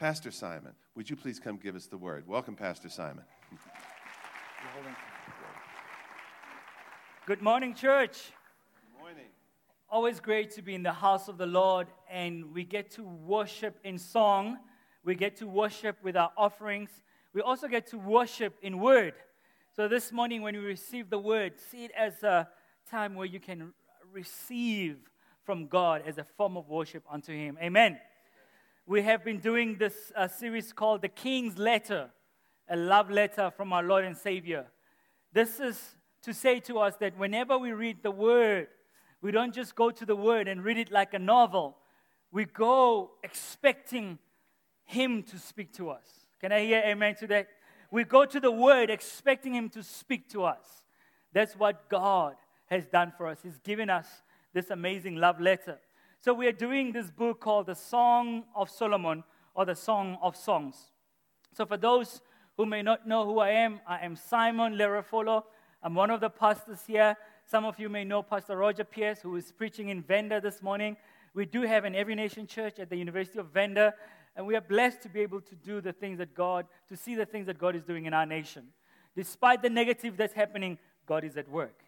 Pastor Simon, would you please come give us the word? Welcome, Pastor Simon. Good morning, church. Good morning. Always great to be in the house of the Lord, and we get to worship in song. We get to worship with our offerings. We also get to worship in word. So this morning, when you receive the word, see it as a time where you can receive from God as a form of worship unto Him. Amen. We have been doing this uh, series called The King's Letter, a love letter from our Lord and Savior. This is to say to us that whenever we read the Word, we don't just go to the Word and read it like a novel. We go expecting Him to speak to us. Can I hear amen to that? We go to the Word expecting Him to speak to us. That's what God has done for us. He's given us this amazing love letter. So we are doing this book called The Song of Solomon or The Song of Songs. So for those who may not know who I am, I am Simon Lerafolo. I'm one of the pastors here. Some of you may know Pastor Roger Pierce, who is preaching in Venda this morning. We do have an Every Nation church at the University of Venda, and we are blessed to be able to do the things that God, to see the things that God is doing in our nation. Despite the negative that's happening, God is at work.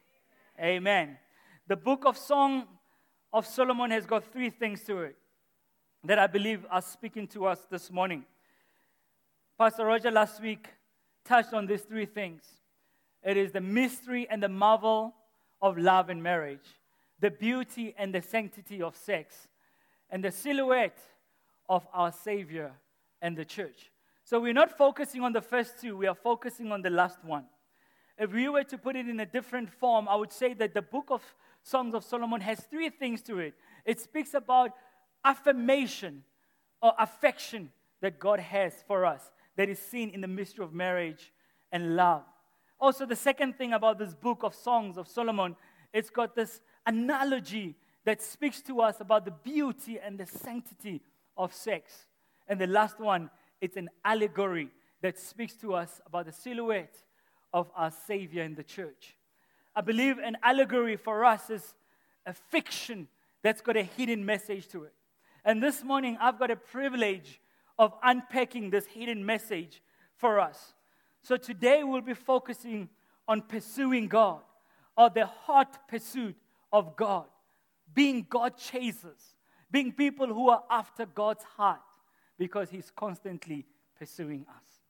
Amen. The book of Song of Solomon has got three things to it that I believe are speaking to us this morning. Pastor Roger last week touched on these three things it is the mystery and the marvel of love and marriage, the beauty and the sanctity of sex, and the silhouette of our Savior and the church. So we're not focusing on the first two, we are focusing on the last one. If we were to put it in a different form, I would say that the book of Songs of Solomon has three things to it. It speaks about affirmation or affection that God has for us, that is seen in the mystery of marriage and love. Also, the second thing about this book of Songs of Solomon, it's got this analogy that speaks to us about the beauty and the sanctity of sex. And the last one, it's an allegory that speaks to us about the silhouette of our Savior in the church. I believe an allegory for us is a fiction that's got a hidden message to it. And this morning, I've got a privilege of unpacking this hidden message for us. So today, we'll be focusing on pursuing God or the hot pursuit of God, being God chasers, being people who are after God's heart because He's constantly pursuing us.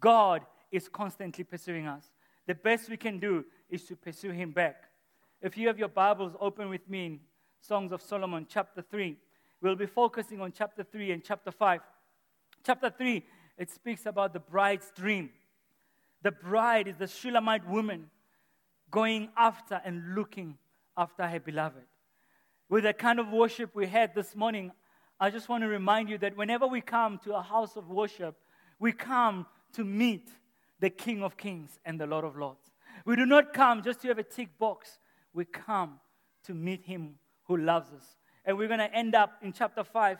God is constantly pursuing us. The best we can do is to pursue him back. If you have your Bibles open with me in Songs of Solomon, chapter 3, we'll be focusing on chapter 3 and chapter 5. Chapter 3, it speaks about the bride's dream. The bride is the Shulamite woman going after and looking after her beloved. With the kind of worship we had this morning, I just want to remind you that whenever we come to a house of worship, we come to meet the King of Kings and the Lord of Lords. We do not come just to have a tick box, we come to meet Him who loves us. And we're going to end up in chapter 5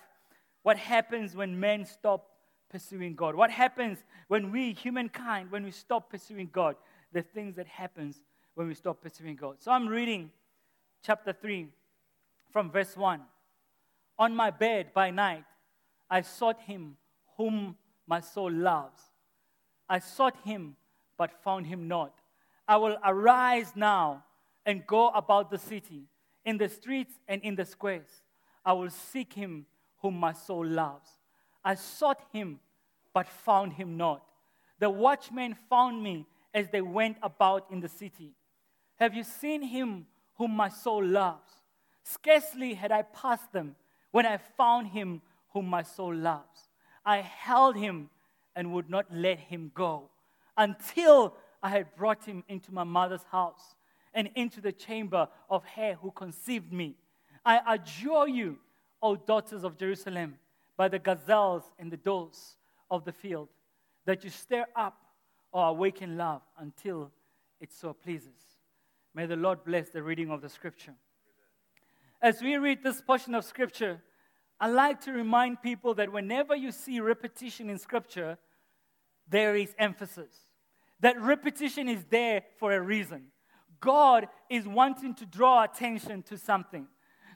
what happens when men stop pursuing God? What happens when we, humankind, when we stop pursuing God? The things that happens when we stop pursuing God. So I'm reading chapter 3 from verse 1. On my bed by night, I sought him whom my soul loves. I sought him, but found him not. I will arise now and go about the city, in the streets and in the squares. I will seek him whom my soul loves. I sought him, but found him not. The watchmen found me as they went about in the city. Have you seen him whom my soul loves? Scarcely had I passed them when I found him whom my soul loves. I held him and would not let him go until I had brought him into my mother's house and into the chamber of her who conceived me. I adjure you, O daughters of Jerusalem, by the gazelles and the does of the field, that you stir up or awaken love until it so pleases. May the Lord bless the reading of the scripture. As we read this portion of scripture, I like to remind people that whenever you see repetition in Scripture, there is emphasis. That repetition is there for a reason. God is wanting to draw attention to something.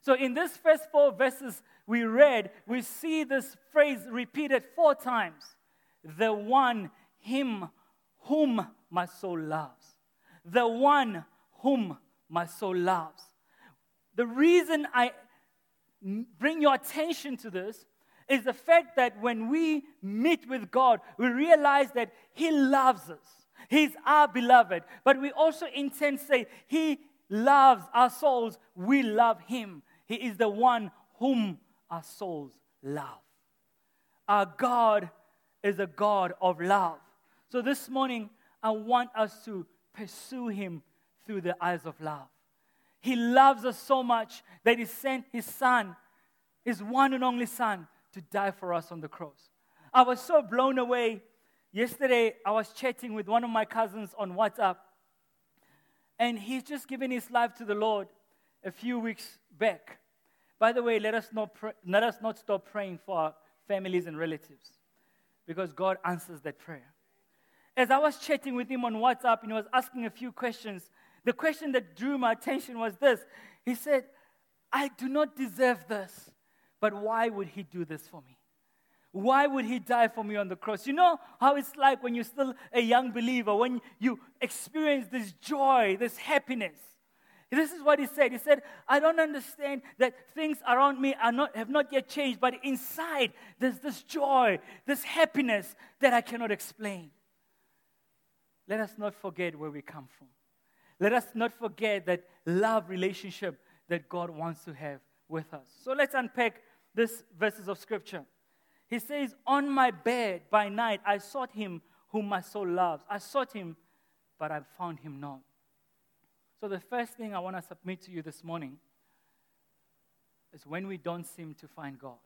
So, in this first four verses we read, we see this phrase repeated four times the one, him, whom my soul loves. The one whom my soul loves. The reason I bring your attention to this is the fact that when we meet with God, we realize that He loves us. He's our beloved. But we also intend to say, He loves our souls. We love Him. He is the one whom our souls love. Our God is a God of love. So this morning, I want us to pursue Him through the eyes of love. He loves us so much that He sent His Son, His one and only Son, to die for us on the cross. I was so blown away. Yesterday, I was chatting with one of my cousins on WhatsApp, and he's just given his life to the Lord a few weeks back. By the way, let us not, pray, let us not stop praying for our families and relatives because God answers that prayer. As I was chatting with him on WhatsApp and he was asking a few questions, the question that drew my attention was this He said, I do not deserve this. But why would he do this for me? Why would he die for me on the cross? You know how it's like when you're still a young believer, when you experience this joy, this happiness. This is what he said. He said, I don't understand that things around me are not, have not yet changed, but inside there's this joy, this happiness that I cannot explain. Let us not forget where we come from. Let us not forget that love relationship that God wants to have with us. So let's unpack this verses of scripture. He says, On my bed by night I sought him whom my soul loves. I sought him, but I found him not. So the first thing I want to submit to you this morning is when we don't seem to find God.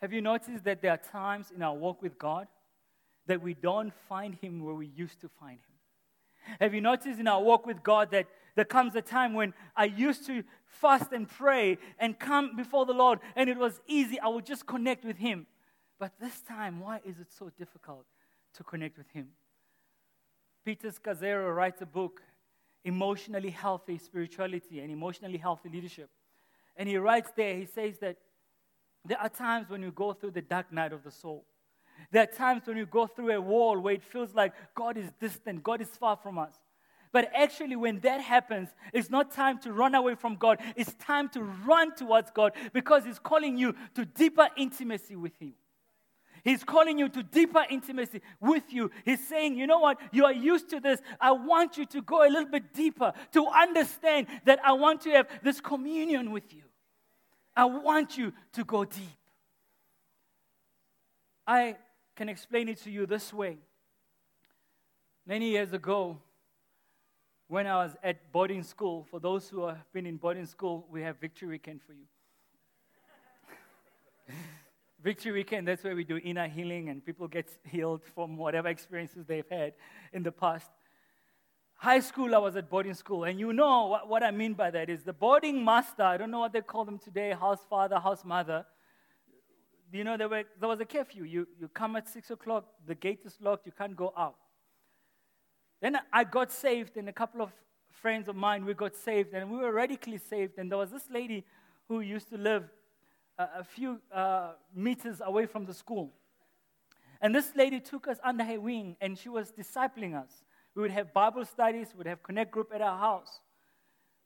Have you noticed that there are times in our walk with God that we don't find him where we used to find him? Have you noticed in our walk with God that there comes a time when I used to fast and pray and come before the Lord, and it was easy. I would just connect with Him. But this time, why is it so difficult to connect with Him? Peter Scazzero writes a book, Emotionally Healthy Spirituality and Emotionally Healthy Leadership. And he writes there, he says that there are times when you go through the dark night of the soul. There are times when you go through a wall where it feels like God is distant, God is far from us. But actually, when that happens, it's not time to run away from God. It's time to run towards God because He's calling you to deeper intimacy with Him. He's calling you to deeper intimacy with you. He's saying, you know what? You are used to this. I want you to go a little bit deeper to understand that I want to have this communion with you. I want you to go deep. I can explain it to you this way. Many years ago, when I was at boarding school, for those who have been in boarding school, we have Victory Weekend for you. Victory Weekend, that's where we do inner healing and people get healed from whatever experiences they've had in the past. High school, I was at boarding school, and you know what, what I mean by that is the boarding master, I don't know what they call them today, house father, house mother. You know, there, were, there was a curfew. You, you come at 6 o'clock, the gate is locked, you can't go out. Then I got saved, and a couple of friends of mine, we got saved, and we were radically saved. And there was this lady who used to live a, a few uh, meters away from the school. And this lady took us under her wing, and she was discipling us. We would have Bible studies, we would have connect group at our house.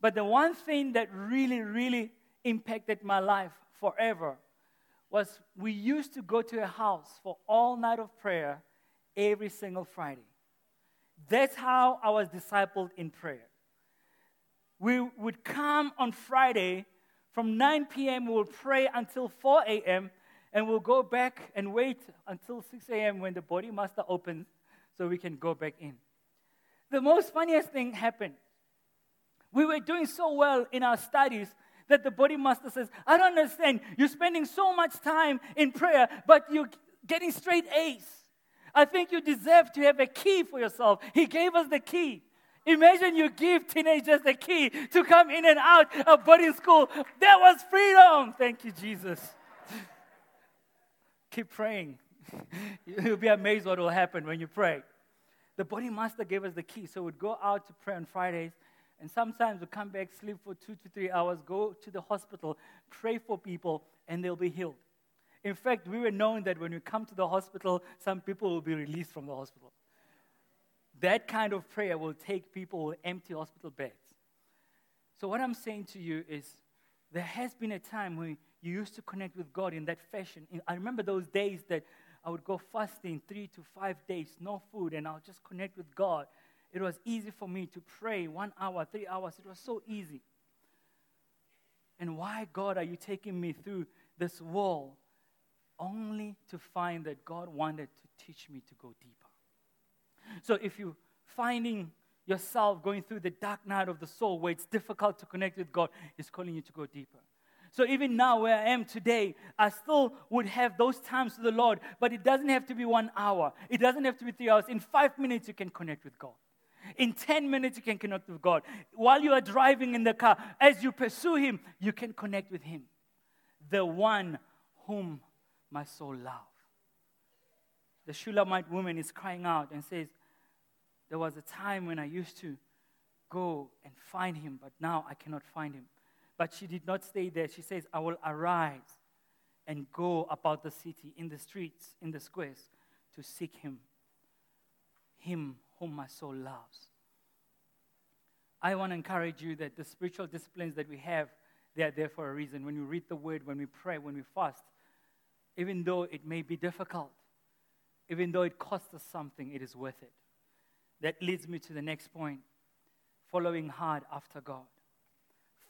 But the one thing that really, really impacted my life forever was we used to go to her house for all night of prayer every single Friday. That's how I was discipled in prayer. We would come on Friday from 9 p.m., we will pray until 4 a.m., and we'll go back and wait until 6 a.m. when the body master opens so we can go back in. The most funniest thing happened. We were doing so well in our studies that the body master says, I don't understand. You're spending so much time in prayer, but you're getting straight A's. I think you deserve to have a key for yourself. He gave us the key. Imagine you give teenagers the key to come in and out of boarding school. That was freedom. Thank you, Jesus. Keep praying. You'll be amazed what will happen when you pray. The body master gave us the key, so we'd go out to pray on Fridays. And sometimes we come back, sleep for two to three hours, go to the hospital, pray for people, and they'll be healed. In fact, we were known that when we come to the hospital, some people will be released from the hospital. That kind of prayer will take people with empty hospital beds. So, what I'm saying to you is there has been a time when you used to connect with God in that fashion. I remember those days that I would go fasting three to five days, no food, and I'll just connect with God. It was easy for me to pray one hour, three hours. It was so easy. And why, God, are you taking me through this wall only to find that God wanted to teach me to go deeper? So if you're finding yourself going through the dark night of the soul where it's difficult to connect with God, He's calling you to go deeper. So even now, where I am today, I still would have those times to the Lord, but it doesn't have to be one hour. It doesn't have to be three hours. In five minutes, you can connect with God. In 10 minutes, you can connect with God. While you are driving in the car, as you pursue Him, you can connect with Him. The one whom my soul loves. The Shulamite woman is crying out and says, There was a time when I used to go and find Him, but now I cannot find Him. But she did not stay there. She says, I will arise and go about the city, in the streets, in the squares, to seek him, him whom my soul loves. I want to encourage you that the spiritual disciplines that we have, they are there for a reason. When we read the word, when we pray, when we fast, even though it may be difficult, even though it costs us something, it is worth it. That leads me to the next point following hard after God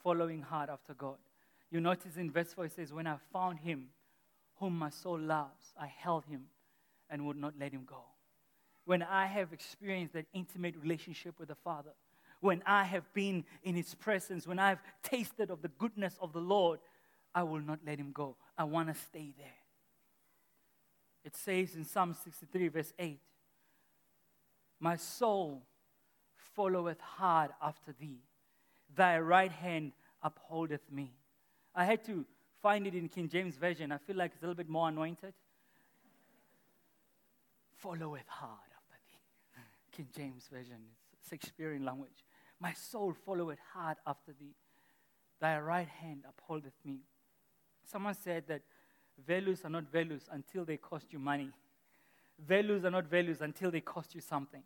following hard after God. You notice in verse 4 it says, When I found him, whom my soul loves, I held him and would not let him go. When I have experienced that intimate relationship with the Father, when I have been in his presence, when I've tasted of the goodness of the Lord, I will not let him go. I want to stay there. It says in Psalm 63, verse 8, My soul followeth hard after thee thy right hand upholdeth me. I had to find it in King James Version. I feel like it's a little bit more anointed. Followeth hard. King James Version, it's Shakespearean language. My soul followeth hard after thee. Thy right hand upholdeth me. Someone said that values are not values until they cost you money. Values are not values until they cost you something.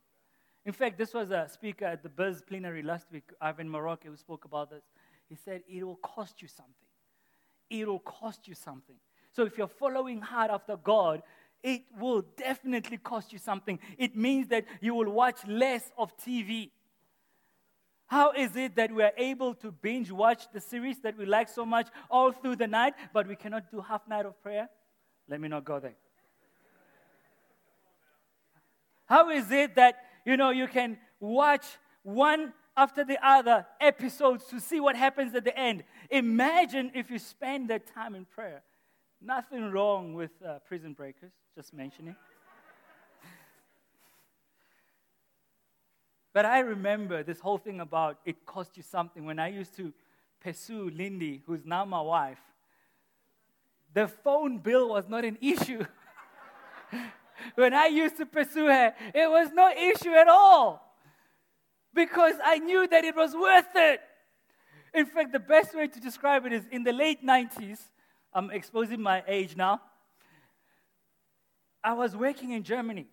In fact, this was a speaker at the Buzz plenary last week, Ivan Morocco, who spoke about this. He said, It will cost you something. It will cost you something. So if you're following hard after God, it will definitely cost you something. It means that you will watch less of TV. How is it that we are able to binge watch the series that we like so much all through the night, but we cannot do half night of prayer? Let me not go there. How is it that you know, you can watch one after the other episodes to see what happens at the end. Imagine if you spend that time in prayer. Nothing wrong with uh, prison breakers, just mentioning. but I remember this whole thing about it cost you something when I used to pursue Lindy, who's now my wife. The phone bill was not an issue. when I used to pursue her, it was no issue at all because I knew that it was worth it. In fact, the best way to describe it is in the late 90s, I'm exposing my age now. I was working in Germany.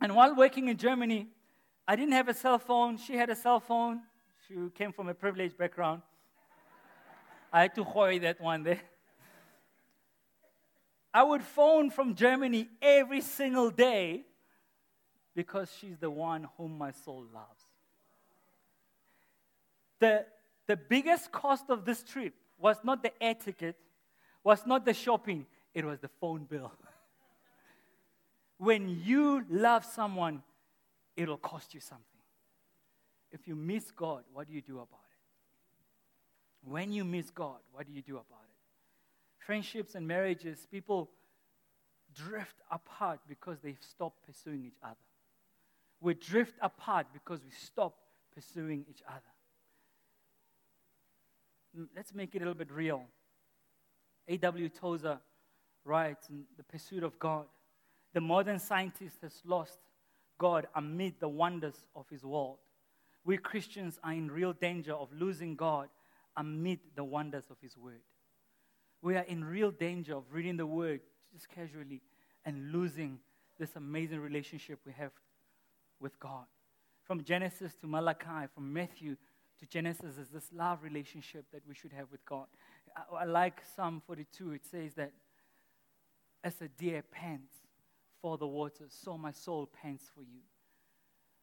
And while working in Germany, I didn't have a cell phone. She had a cell phone. She came from a privileged background. I had to hoy that one day. I would phone from Germany every single day because she's the one whom my soul loves. The, the biggest cost of this trip was not the air ticket, was not the shopping, it was the phone bill. when you love someone, it'll cost you something. If you miss God, what do you do about it? When you miss God, what do you do about it? friendships and marriages, people drift apart because they stop pursuing each other. We drift apart because we stop pursuing each other. Mm, let's make it a little bit real. A.W. Tozer writes in The Pursuit of God the modern scientist has lost God amid the wonders of his world. we Christians are in real danger of losing God amid the wonders of His Word. We are in real danger of reading the Word just casually and losing this amazing relationship we have with God. From Genesis to Malachi, from Matthew to Genesis, is this love relationship that we should have with God. I, like Psalm 42. It says that as a deer pants for the water, so my soul pants for you.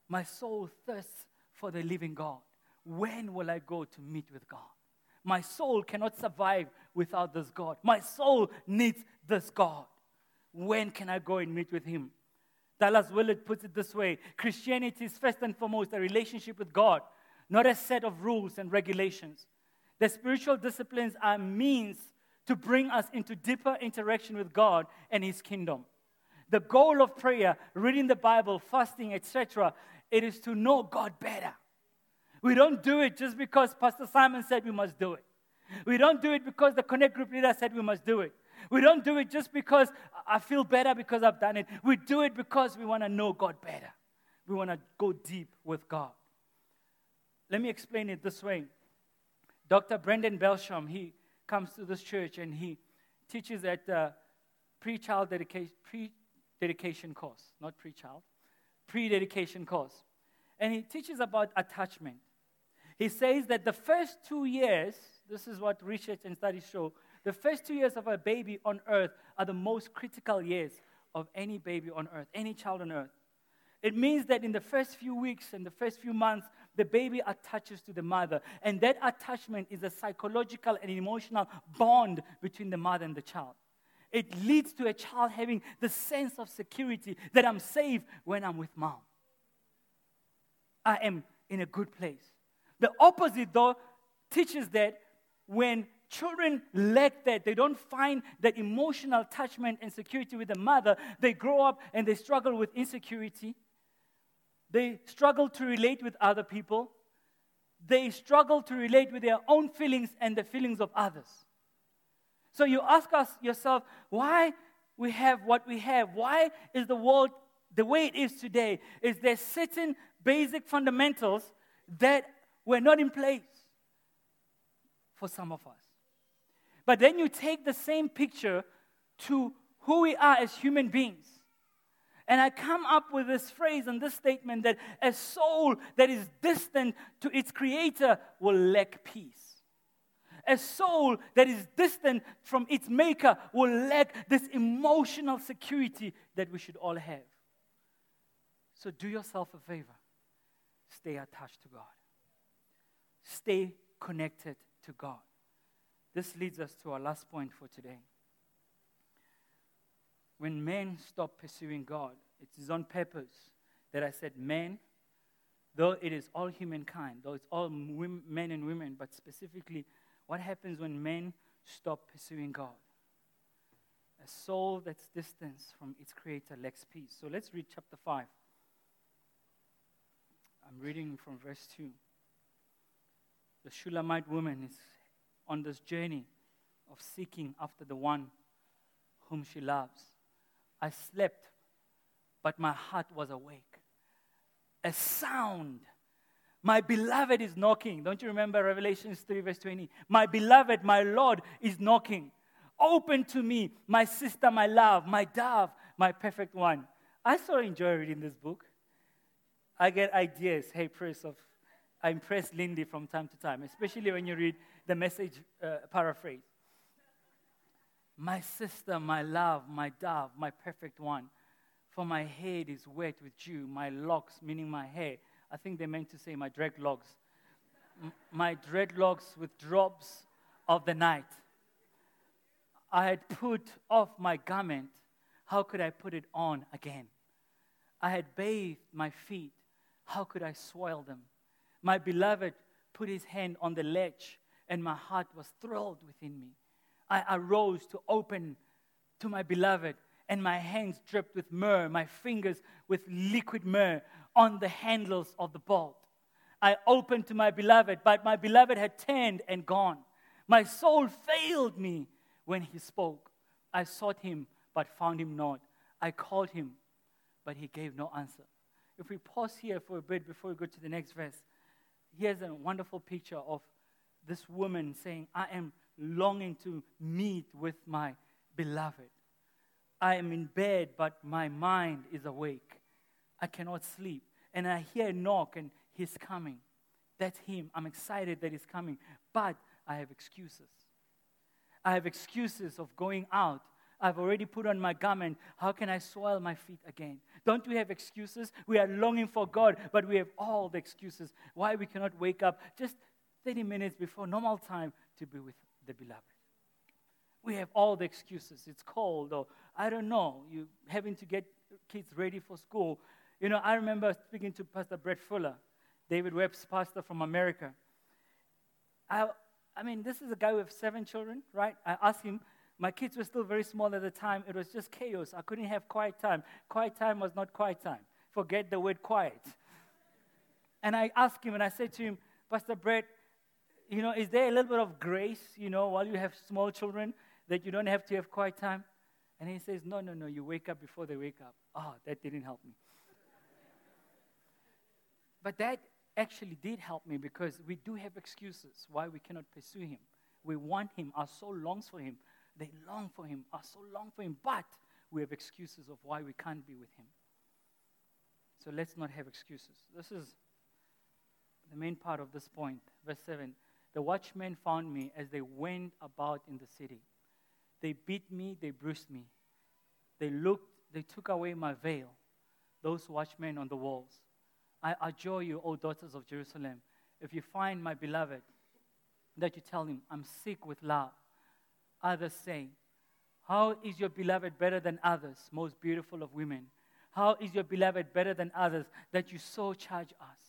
My soul thirsts for the living God. When will I go to meet with God? My soul cannot survive without this God. My soul needs this God. When can I go and meet with Him? Dallas Willard puts it this way Christianity is first and foremost a relationship with God, not a set of rules and regulations. The spiritual disciplines are means to bring us into deeper interaction with God and His kingdom. The goal of prayer, reading the Bible, fasting, etc., it is to know God better. We don't do it just because Pastor Simon said we must do it. We don't do it because the Connect Group leader said we must do it. We don't do it just because I feel better because I've done it. We do it because we want to know God better. We want to go deep with God. Let me explain it this way. Dr. Brendan Belsham, he comes to this church and he teaches at the pre-child dedication, pre-dedication course, not pre-child, pre-dedication course. And he teaches about attachment. He says that the first two years, this is what research and studies show, the first two years of a baby on earth are the most critical years of any baby on earth, any child on earth. It means that in the first few weeks and the first few months, the baby attaches to the mother. And that attachment is a psychological and emotional bond between the mother and the child. It leads to a child having the sense of security that I'm safe when I'm with mom. I am in a good place. The opposite, though, teaches that when children lack that, they don't find that emotional attachment and security with the mother, they grow up and they struggle with insecurity. They struggle to relate with other people. They struggle to relate with their own feelings and the feelings of others. So you ask us yourself, why we have what we have? Why is the world the way it is today? Is there certain basic fundamentals that were not in place for some of us? But then you take the same picture to who we are as human beings. And I come up with this phrase and this statement that a soul that is distant to its creator will lack peace. A soul that is distant from its maker will lack this emotional security that we should all have. So do yourself a favor. Stay attached to God. Stay connected to God. This leads us to our last point for today. When men stop pursuing God, it is on purpose that I said men, though it is all humankind, though it's all men and women, but specifically what happens when men stop pursuing God? A soul that's distant from its creator lacks peace. So let's read chapter 5. I'm reading from verse 2. The Shulamite woman is on this journey of seeking after the one whom she loves. I slept, but my heart was awake. A sound my beloved is knocking. Don't you remember Revelations 3, verse 20? My beloved, my Lord is knocking. Open to me, my sister, my love, my dove, my perfect one. I so enjoy reading this book. I get ideas. Hey, praise of. I impress Lindy from time to time, especially when you read the message uh, paraphrase. My sister, my love, my dove, my perfect one. For my head is wet with dew, my locks, meaning my hair, I think they meant to say my dreadlocks. M- my dreadlocks with drops of the night. I had put off my garment. How could I put it on again? I had bathed my feet. How could I soil them? My beloved put his hand on the ledge, and my heart was thrilled within me. I arose to open to my beloved, and my hands dripped with myrrh, my fingers with liquid myrrh on the handles of the bolt. I opened to my beloved, but my beloved had turned and gone. My soul failed me when he spoke. I sought him, but found him not. I called him, but he gave no answer. If we pause here for a bit before we go to the next verse, here's a wonderful picture of this woman saying, I am longing to meet with my beloved. I am in bed, but my mind is awake. I cannot sleep. And I hear a knock, and he's coming. That's him. I'm excited that he's coming. But I have excuses. I have excuses of going out. I've already put on my garment. How can I soil my feet again? Don't we have excuses? We are longing for God, but we have all the excuses why we cannot wake up just 30 minutes before normal time to be with the beloved. We have all the excuses. It's cold, or I don't know, you having to get kids ready for school. You know, I remember speaking to Pastor Brett Fuller, David Webb's pastor from America. I, I mean, this is a guy with seven children, right? I asked him, my kids were still very small at the time. It was just chaos. I couldn't have quiet time. Quiet time was not quiet time. Forget the word quiet. And I asked him, and I said to him, Pastor Brett, you know, is there a little bit of grace, you know, while you have small children that you don't have to have quiet time? And he says, No, no, no, you wake up before they wake up. Oh, that didn't help me. but that actually did help me because we do have excuses why we cannot pursue him. We want him, our soul longs for him. They long for him, our soul long for him, but we have excuses of why we can't be with him. So let's not have excuses. This is the main part of this point. Verse 7 The watchmen found me as they went about in the city. They beat me, they bruised me. They looked, they took away my veil, those watchmen on the walls. I adjure you, O daughters of Jerusalem, if you find my beloved, that you tell him, I'm sick with love. Others say, How is your beloved better than others, most beautiful of women? How is your beloved better than others that you so charge us?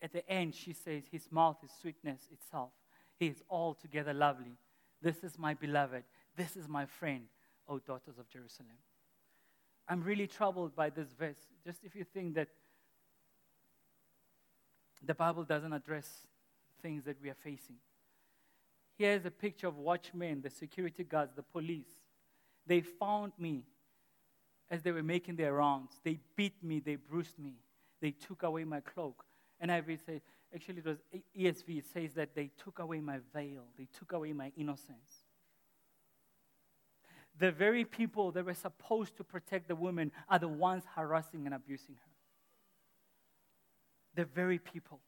At the end, she says, His mouth is sweetness itself. He is altogether lovely. This is my beloved. This is my friend, O daughters of Jerusalem. I'm really troubled by this verse. Just if you think that the Bible doesn't address things that we are facing. Here's a picture of watchmen, the security guards, the police. They found me as they were making their rounds. They beat me, they bruised me, they took away my cloak. And I will say, actually, it was ESV, it says that they took away my veil, they took away my innocence. The very people that were supposed to protect the woman are the ones harassing and abusing her. The very people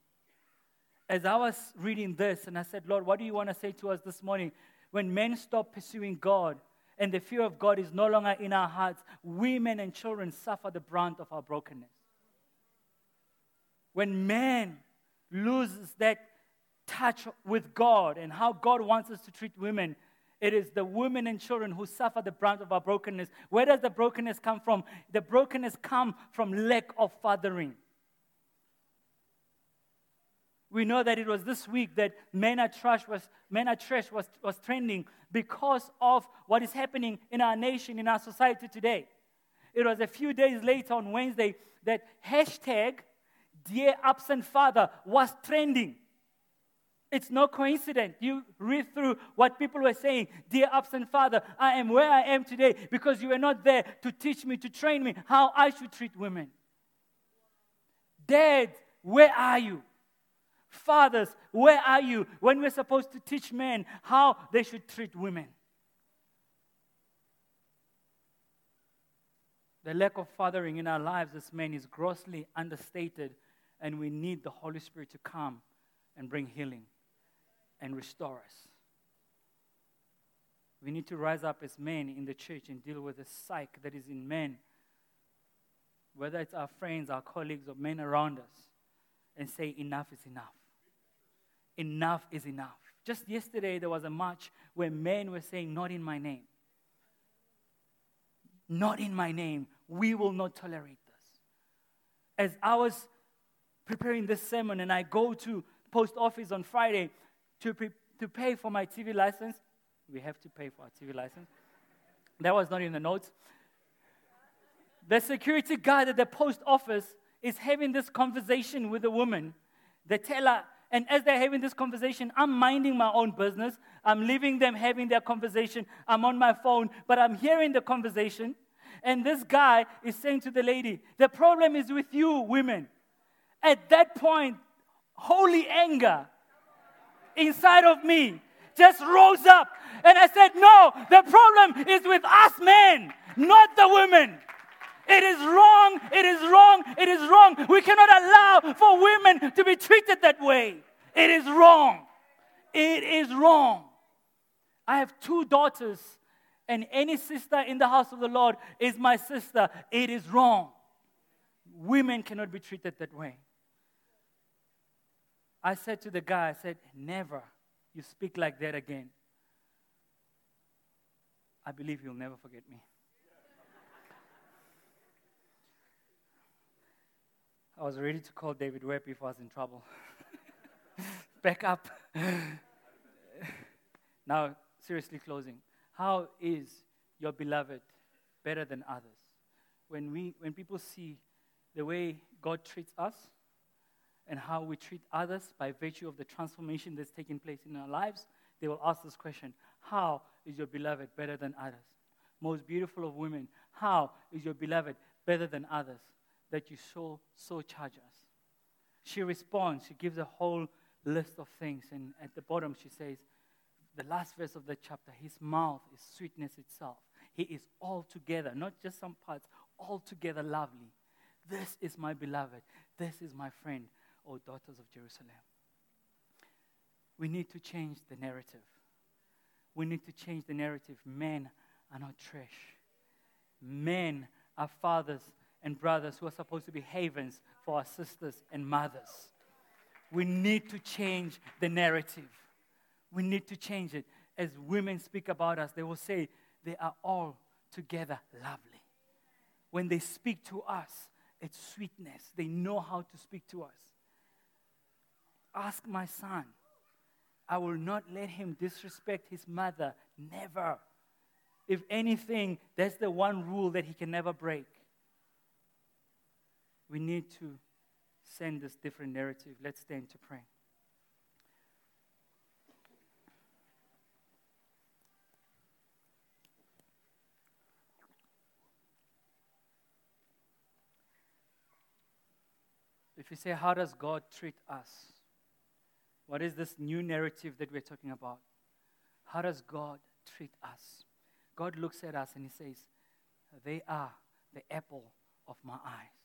as I was reading this and I said, Lord, what do you want to say to us this morning? When men stop pursuing God and the fear of God is no longer in our hearts, women and children suffer the brunt of our brokenness. When man loses that touch with God and how God wants us to treat women, it is the women and children who suffer the brunt of our brokenness. Where does the brokenness come from? The brokenness come from lack of fathering. We know that it was this week that Men Are Trash was, Men Are Trash was, was trending because of what is happening in our nation, in our society today. It was a few days later on Wednesday that hashtag Dear Absent Father was trending. It's no coincidence. You read through what people were saying. Dear absent father, I am where I am today because you were not there to teach me, to train me how I should treat women. Dad, where are you? Fathers, where are you when we're supposed to teach men how they should treat women? The lack of fathering in our lives as men is grossly understated, and we need the Holy Spirit to come and bring healing and restore us. We need to rise up as men in the church and deal with the psyche that is in men, whether it's our friends, our colleagues, or men around us, and say, Enough is enough enough is enough. Just yesterday, there was a march where men were saying, Not in my name. Not in my name. We will not tolerate this. As was preparing this sermon and I go to post office on Friday to, pre- to pay for my TV license, we have to pay for our TV license. That was not in the notes. The security guard at the post office is having this conversation with a woman. The teller and as they're having this conversation, I'm minding my own business. I'm leaving them having their conversation. I'm on my phone, but I'm hearing the conversation. And this guy is saying to the lady, The problem is with you, women. At that point, holy anger inside of me just rose up. And I said, No, the problem is with us men, not the women. It is wrong, it is wrong, it is wrong. We cannot allow for women to be treated that way. It is wrong. It is wrong. I have two daughters, and any sister in the house of the Lord is my sister. It is wrong. Women cannot be treated that way. I said to the guy, I said, Never you speak like that again. I believe you'll never forget me. I was ready to call David Webb if I was in trouble. Back up. now, seriously closing. How is your beloved better than others? When, we, when people see the way God treats us and how we treat others by virtue of the transformation that's taking place in our lives, they will ask this question How is your beloved better than others? Most beautiful of women, how is your beloved better than others? that you so, so charge us. She responds, she gives a whole list of things. And at the bottom, she says, the last verse of the chapter, his mouth is sweetness itself. He is altogether, not just some parts, altogether lovely. This is my beloved. This is my friend, O daughters of Jerusalem. We need to change the narrative. We need to change the narrative. Men are not trash. Men are fathers and brothers who are supposed to be havens for our sisters and mothers. We need to change the narrative. We need to change it. As women speak about us, they will say they are all together lovely. When they speak to us, it's sweetness. They know how to speak to us. Ask my son. I will not let him disrespect his mother. Never. If anything, that's the one rule that he can never break we need to send this different narrative. Let's stand to pray. If you say, How does God treat us? What is this new narrative that we're talking about? How does God treat us? God looks at us and He says, They are the apple of my eyes.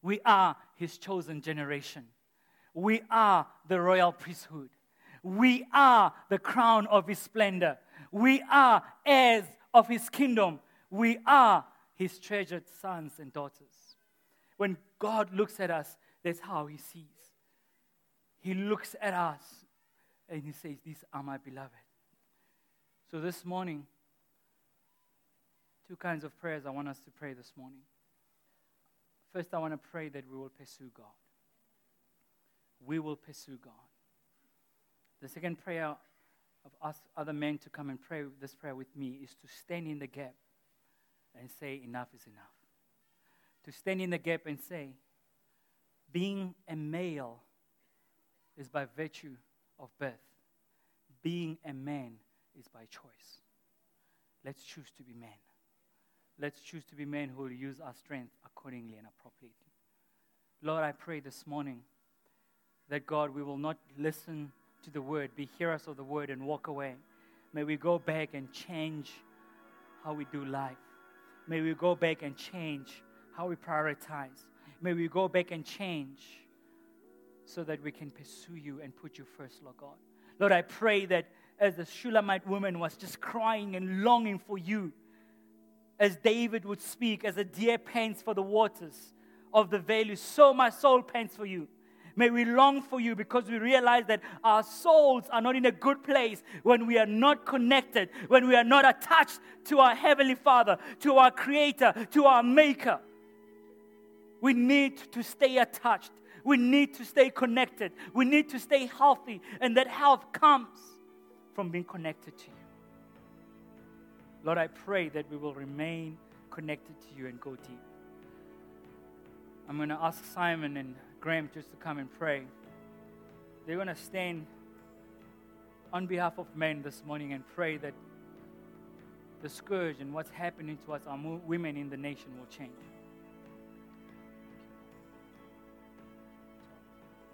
We are his chosen generation. We are the royal priesthood. We are the crown of his splendor. We are heirs of his kingdom. We are his treasured sons and daughters. When God looks at us, that's how he sees. He looks at us and he says, These are my beloved. So this morning, two kinds of prayers I want us to pray this morning. First, I want to pray that we will pursue God. We will pursue God. The second prayer of us other men to come and pray this prayer with me is to stand in the gap and say, Enough is enough. To stand in the gap and say, Being a male is by virtue of birth, being a man is by choice. Let's choose to be men. Let's choose to be men who will use our strength accordingly and appropriately. Lord, I pray this morning that God, we will not listen to the word, be hearers of the word, and walk away. May we go back and change how we do life. May we go back and change how we prioritize. May we go back and change so that we can pursue you and put you first, Lord God. Lord, I pray that as the Shulamite woman was just crying and longing for you, as David would speak, as a deer pants for the waters of the valley, so my soul pants for you. May we long for you because we realize that our souls are not in a good place when we are not connected, when we are not attached to our Heavenly Father, to our Creator, to our Maker. We need to stay attached. We need to stay connected. We need to stay healthy. And that health comes from being connected to you. Lord, I pray that we will remain connected to you and go deep. I'm going to ask Simon and Graham just to come and pray. They're going to stand on behalf of men this morning and pray that the scourge and what's happening to us, our women in the nation, will change.